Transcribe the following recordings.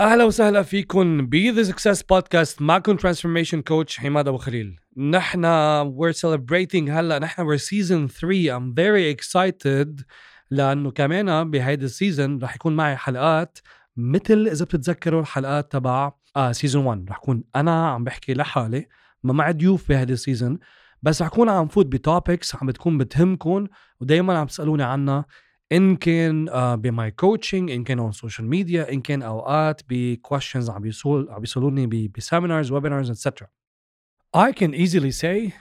أهلا وسهلا فيكم ب the success podcast معكم transformation coach عماد أبو خليل. نحن we're celebrating هلا نحن we're season 3 I'm very excited لأنه كمان بهيدي ال season رح يكون معي حلقات مثل إذا بتتذكروا الحلقات تبع season 1 رح كون أنا عم بحكي لحالي ما معي ضيوف بهيدي ال season بس رح كون عم فوت ب topics عم بتكون بتهمكم ودائما عم تسألوني عنها. إن كان uh, ب my coaching إن كان on social media إن كان أوقات ب questions عم بيسول عم بيسالوني ب seminars webinars etcetera I can easily say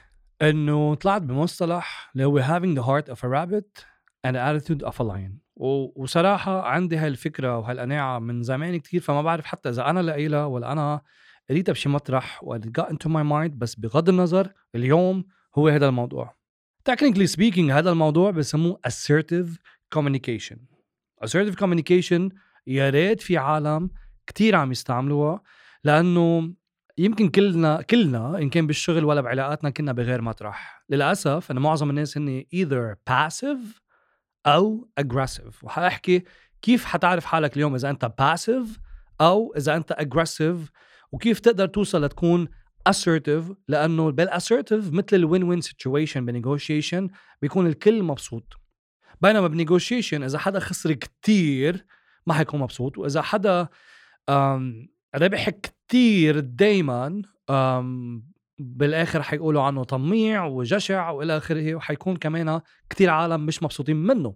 إنه طلعت بمصطلح اللي هو having the heart of a rabbit and attitude of a lion. وصراحة عندي هالفكرة وهالقناعة من زمان كتير فما بعرف حتى إذا أنا لاقيلها ولا أنا قريتها بشي مطرح و got into my mind بس بغض النظر اليوم هو هذا الموضوع. Technically speaking هذا الموضوع بسموه assertive communication. Assertive communication يا ريت في عالم كتير عم يستعملوها لأنه يمكن كلنا كلنا إن كان بالشغل ولا بعلاقاتنا كنا بغير مطرح. للأسف انه معظم الناس هن either passive أو aggressive. وحاحكي كيف حتعرف حالك اليوم إذا أنت passive أو إذا أنت aggressive وكيف تقدر توصل لتكون assertive لأنه بال assertive مثل ال win win situation ب negotiation بيكون الكل مبسوط. بينما ب negotiation إذا حدا خسر كتير ما حيكون مبسوط وإذا حدا ربح كتير دايما بالآخر حيقولوا عنه طميع وجشع وإلى آخره وحيكون كمان كتير عالم مش مبسوطين منه.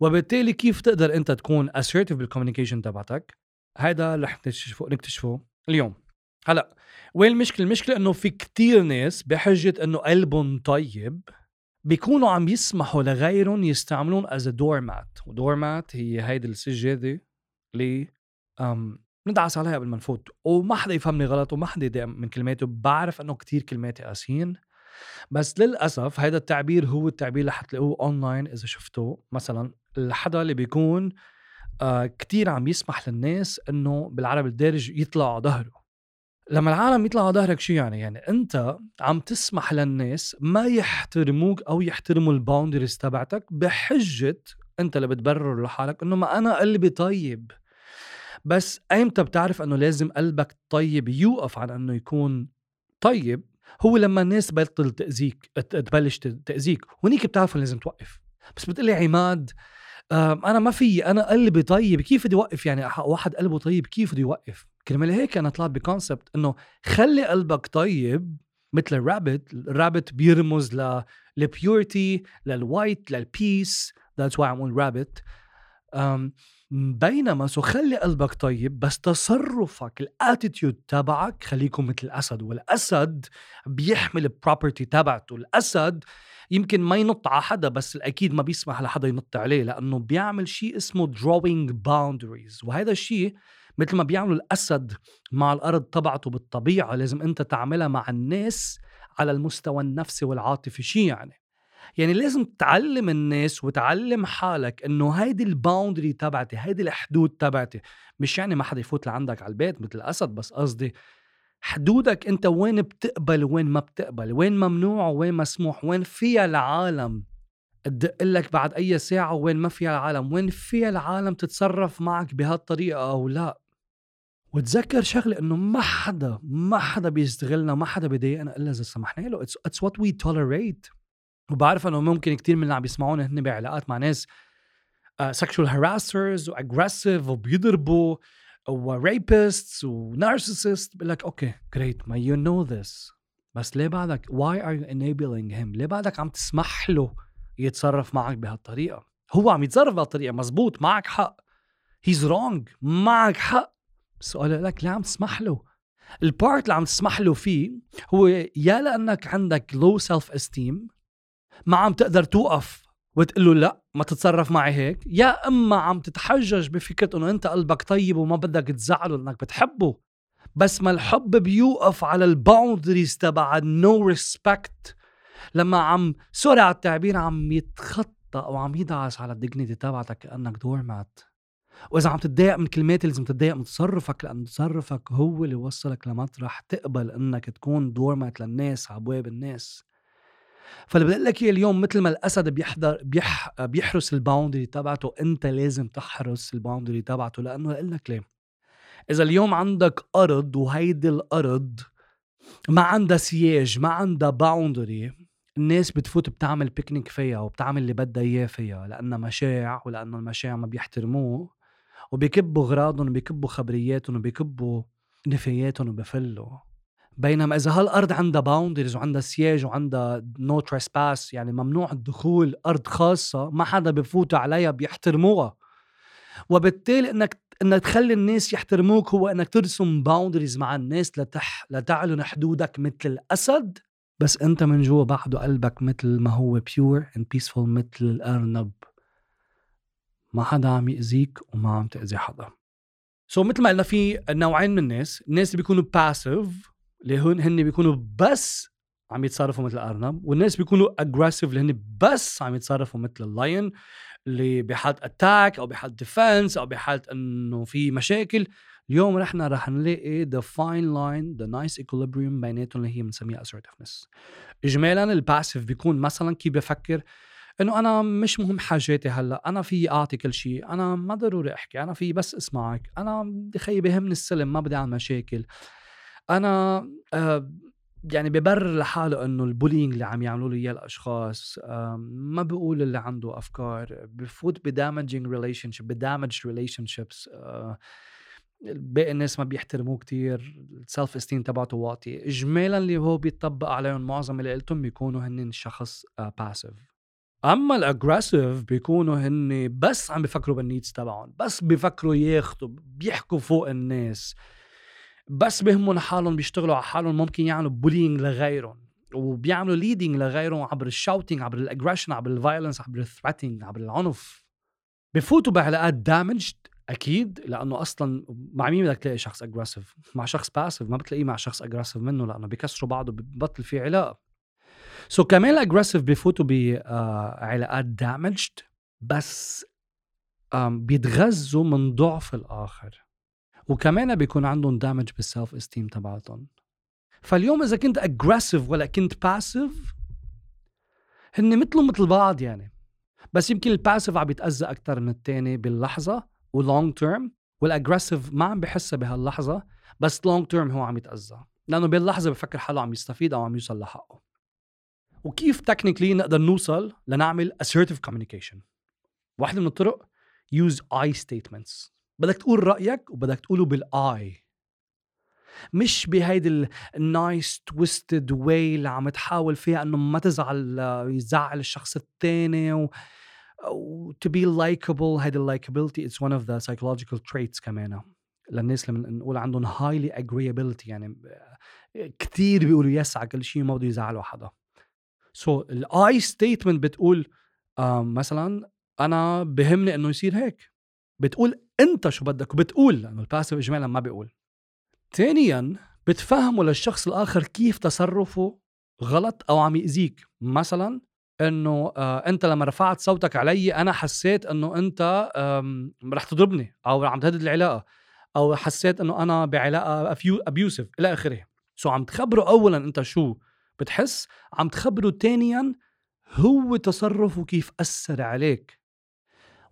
وبالتالي كيف تقدر أنت تكون assertive بال communication تبعتك؟ هذا رح نكتشفه نكتشفه اليوم. هلأ وين المشكلة؟ المشكلة إنه في كتير ناس بحجة إنه قلبهم طيب بيكونوا عم يسمحوا لغيرهم يستعملون as doormat و doormat هي هيدي السجاده اللي ندعس عليها قبل ما نفوت. وما حدا يفهمني غلط وما حدا من كلماتي. بعرف إنه كتير كلماتي قاسيين. بس للأسف هذا التعبير هو التعبير اللي حتلاقوه اونلاين إذا شفتوه. مثلا الحدا اللي بيكون آه كتير عم يسمح للناس إنه بالعربي الدارج يطلع على ظهره. لما العالم يطلع على ظهرك شو يعني؟ يعني أنت عم تسمح للناس ما يحترموك أو يحترموا ال boundaries تبعتك بحجة أنت اللي بتبرر لحالك إنه ما أنا قلبي طيب. بس ايمتى بتعرف إنه لازم قلبك طيب يوقف عن إنه يكون طيب؟ هو لما الناس تبطل تأذيك تبلش تأذيك هونيك بتعرف لازم توقف. بس بتقلي عماد أنا ما في أنا قلبي طيب كيف بدي اوقف يعني واحد قلبه طيب كيف بده يوقف؟ كرمال هيك أنا طلعت ب concept إنه خلي قلبك طيب مثل الرابت الرابت بيرمز للبيورتي للوايت للبيس ذاتس واي عم رابت بينما سو خلي قلبك طيب بس تصرفك ال attitude تبعك خليه مثل الأسد والأسد بيحمل ال property تبعته. الأسد يمكن ما ينط على حدا بس الأكيد ما بيسمح لحدا ينط عليه لأنه بيعمل شيء اسمه drawing boundaries. وهذا الشيء مثل ما بيعملوا الأسد مع الأرض تبعته بالطبيعة لازم أنت تعملها مع الناس على المستوى النفسي والعاطفي. شيء يعني؟ يعني لازم تعلم الناس وتعلم حالك إنه هيدي ال boundary تبعتي هيدي الحدود تبعتي. مش يعني ما حدا يفوت لعندك على البيت مثل الأسد بس قصدي حدودك أنت وين بتقبل وين ما بتقبل وين ممنوع وين مسموح وين فيها العالم. تدق لك بعد أي ساعة وين ما فيها العالم وين فيها العالم تتصرف معك بهالطريقة أو لا. وتذكر شغلة إنه ما حدا ما حدا بيستغلنا ما حدا بيضايقنا إلا إذا سمحنا له. it's what we tolerate وبعرف إنه ممكن كتير من اللي عم بيسمعونا هن بعلاقات مع ناس sexual harassers و aggressive وبيضربوا و rapists و narcissist بقول لك okay great ما you know this بس ليه بعدك؟ why are you enabling him ليه بعدك عم تسمح له يتصرف معك بهالطريقة؟ هو عم يتصرف بهالطريقة مزبوط معك حق. he's wrong معك حق. السؤال لك ليه عم تسمح له؟ ال part اللي عم تسمح له فيه هو يا لأنك عندك low self esteem ما عم تقدر توقف وتقول له لا ما تتصرف معي هيك. يا أما عم تتحجج بفكرة إنه أنت قلبك طيب وما بدك تزعله لأنك بتحبه. بس ما الحب بيوقف على ال boundaries تبع ال no respect لما عم sorry على التعبير عم يتخطى أو عم يدعس على ال dignity تبعتك كأنك door mat وإذا عم تتضايق من كلماتي لازم تتضايق من تصرفك لأن تصرفك هو اللي وصلك لمطرح تقبل إنك تكون doormat للناس على أبواب الناس. فاللي بدي لك اليوم مثل ما الأسد بيحضر بيح بيحرس ال boundary تبعته أنت لازم تحرس ال boundary تبعته. لأنه أقول لك ليه؟ إذا اليوم عندك أرض وهيدي الأرض ما عندها سياج ما عندها boundary الناس بتفوت بتعمل بيكنيك فيها وبتعمل اللي بدها إياه فيها لأنها مشاع ولأنه المشاع ما بيحترموه وبيكبوا اغراضهم وبيكبوا خبرياتهم وبيكبوا نفاياتهم وبفلوا. بينما إذا هالأرض عندها boundaries وعندها سياج وعندها no trespass يعني ممنوع الدخول أرض خاصة ما حدا بفوت عليها بيحترموها. وبالتالي إنك إنك تخلي الناس يحترموك هو إنك ترسم boundaries مع الناس لتح لتعلن حدودك مثل الأسد بس أنت من جوا بعده قلبك مثل ما هو pure and peaceful مثل الأرنب. ما حدا عم يأذيك وما عم تأذي حدا. so, مثل ما قلنا في نوعين من الناس الناس اللي بيكونوا passive اللي هن هن بيكونوا بس عم يتصرفوا مثل الارنب والناس بيكونوا aggressive اللي هن بس عم يتصرفوا مثل ال lion اللي بحالة attack أو بحالة defense أو بحالة انه في مشاكل. اليوم نحن رح نلاقي the fine line the nice equilibrium بيناتهم اللي هي بنسميها assertiveness. اجمالا ال passive بيكون مثلا كيف بفكر انه أنا مش مهم حاجاتي هلا أنا في اعطي كل شيء أنا ما ضروري أحكي أنا في بس اسمعك أنا بدي خيي بهمني السلم ما بدي أعمل مشاكل. أنا آه يعني ببرر لحاله إنه ال bullying اللي عم يعملوا له اياه الأشخاص ما بقول اللي عنده أفكار بفوت ب damaging relationship ب damaged relationships باقي الناس ما بيحترموه كتير ال self esteem تبعته واطي. اجمالا اللي هو بيطبق عليهم معظم اللي قلتهم بيكونوا هن شخص passive آه، أما ال aggressive بيكونوا هن بس عم بيفكروا بال needs تبعهم بس بيفكروا ياخذوا بيحكوا فوق الناس. بس بهمهم حالهم بيشتغلوا على حالهم ممكن يعملوا bullying لغيرهم وبيعملوا leading لغيرهم عبر ال shouting عبر ال aggression عبر ال violence عبر ال threatening عبر العنف. بفوتوا بعلاقات damaged أكيد لأنه أصلا مع مين بدك تلاقي شخص aggressive مع شخص passive ما بتلاقيه مع شخص aggressive منه لأنه بيكسروا بعض وببطل في علاقة. so كمان ال aggressive بفوتوا بعلاقات damaged بس بيتغذوا من ضعف الآخر. وكمان بيكون عندهم damage بال self esteem تبعتهم. فاليوم إذا كنت aggressive ولا كنت passive هن مثلهم مثل بعض يعني. بس يمكن ال passive عم بيتأذى أكثر من الثاني باللحظة و long term وال aggressive ما عم بحسها بهاللحظة بس long term هو عم يتأذى. لأنه باللحظة بفكر حاله عم يستفيد أو عم يوصل لحقه. وكيف technically نقدر نوصل لنعمل assertive communication واحدة من الطرق use I statements. بدك تقول رأيك وبدك تقوله بال I. مش بهيدي ال nice twisted way اللي عم تحاول فيها إنه ما تزعل يزعل الشخص الثاني و to be likable. هيدي ال likability it's one of the psychological traits كمان. للناس اللي بنقول عندهم highly agreeability يعني كثير بيقولوا yes على كل شيء ما بده يزعلوا حدا. so ال I statement بتقول مثلا أنا بهمني إنه يصير هيك. بتقول أنت شو بدك وبتقول لأنه ال passive اجمالا ما بيقول. ثانيا بتفهموا للشخص الآخر كيف تصرفه غلط أو عم يأذيك. مثلا إنه آه أنت لما رفعت صوتك علي أنا حسيت إنه أنت رح تضربني أو عم تهدد العلاقة أو حسيت إنه أنا بعلاقة abusive إلى آخره. so عم تخبره اولا أنت شو بتحس عم تخبره ثانيا هو تصرفه كيف أثر عليك.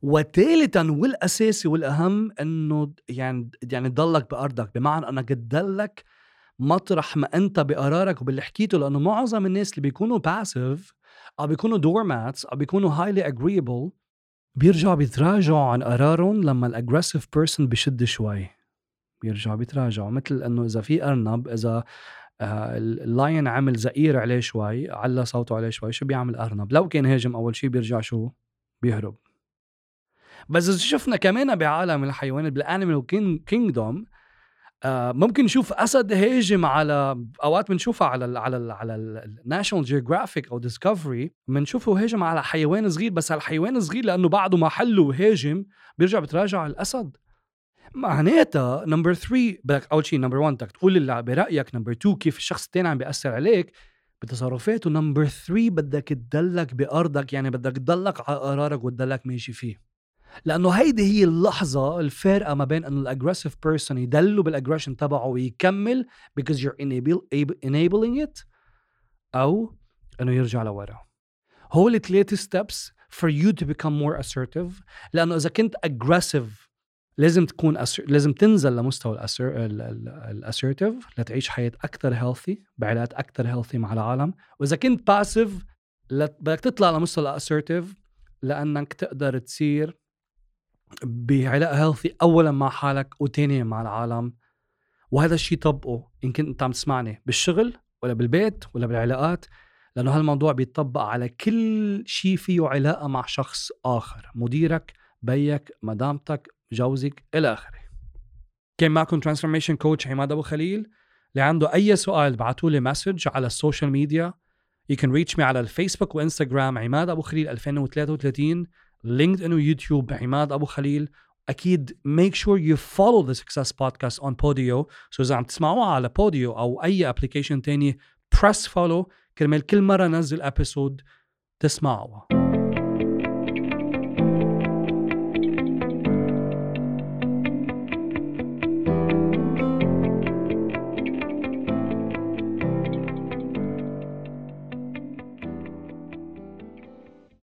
وثالثا والاساسي والأهم إنه يعني يعني تضلك بأرضك. بمعنى أنك تضلك مطرح ما أنت بقرارك وباللي حكيته لأنه معظم الناس اللي بيكونوا passive أو بيكونوا doormats أو بيكونوا highly agreeable بيرجعوا بيتراجعوا عن قرارهم لما ال aggressive person بشد شوي. بيرجعوا بيتراجعوا. مثل إنه إذا في أرنب إذا آه، ال lion عمل زئير عليه شوي على صوته عليه شوي شو بيعمل أرنب؟ لو كان هاجم أول شيء بيرجع شو؟ بيهرب. بس إذا شفنا كمان بعالم الحيوانات بال animal kingdom آه ممكن نشوف أسد هاجم على أوقات بنشوفها على ال على ال على الناشونال جيوغرافيك أو ديسكفري بنشوفه هاجم على حيوان صغير بس الحيوان صغير لأنه بعده ما حله وهاجم بيرجع بتراجع الأسد. معناتها number 3 بدك أول شيء number 1 بدك تقول اللي برايك number 2 كيف الشخص الثاني عم بيأثر عليك؟ بتصرفاته number 3 بدك تضلك بأرضك يعني بدك تضلك على قرارك وتضلك ماشي فيه. لأنه هيدي هي اللحظة الفارقة ما بين إنه ال aggressive person يضله بال aggression تبعه ويكمل because you're enable, enabling it أو إنه يرجع لورا. هول الثلاث steps for you to become more assertive. لأنه إذا كنت aggressive لازم تكون asser... لازم تنزل لمستوى ال asser... ال assertive لتعيش حياة أكثر healthy بعلاقات أكثر healthy مع العالم. وإذا كنت passive بدك تطلع لمستوى ال assertive لأنك تقدر تصير بعلاقه healthy اولا مع حالك وثانيا مع العالم. وهذا الشيء طبقه ان كنت أنت عم تسمعني بالشغل ولا بالبيت ولا بالعلاقات؟ لأنه هالموضوع بيطبق على كل شيء فيه علاقة مع شخص آخر مديرك بيّك مدامتك جوزك إلى آخره. كان معكم transformation coach عماد أبو خليل. اللي عنده أي سؤال ابعتوا لي message على ال social media You reach me على الفيسبوك وإنستغرام عماد أبو خليل 2033 لينكد ان ويوتيوب عماد أبو خليل. أكيد make sure you follow the success podcast on Podio. So إذا عم تسمعوها على Podio أو أي application تاني press follow. كرمال كل مرة نزل episode تسمعوها.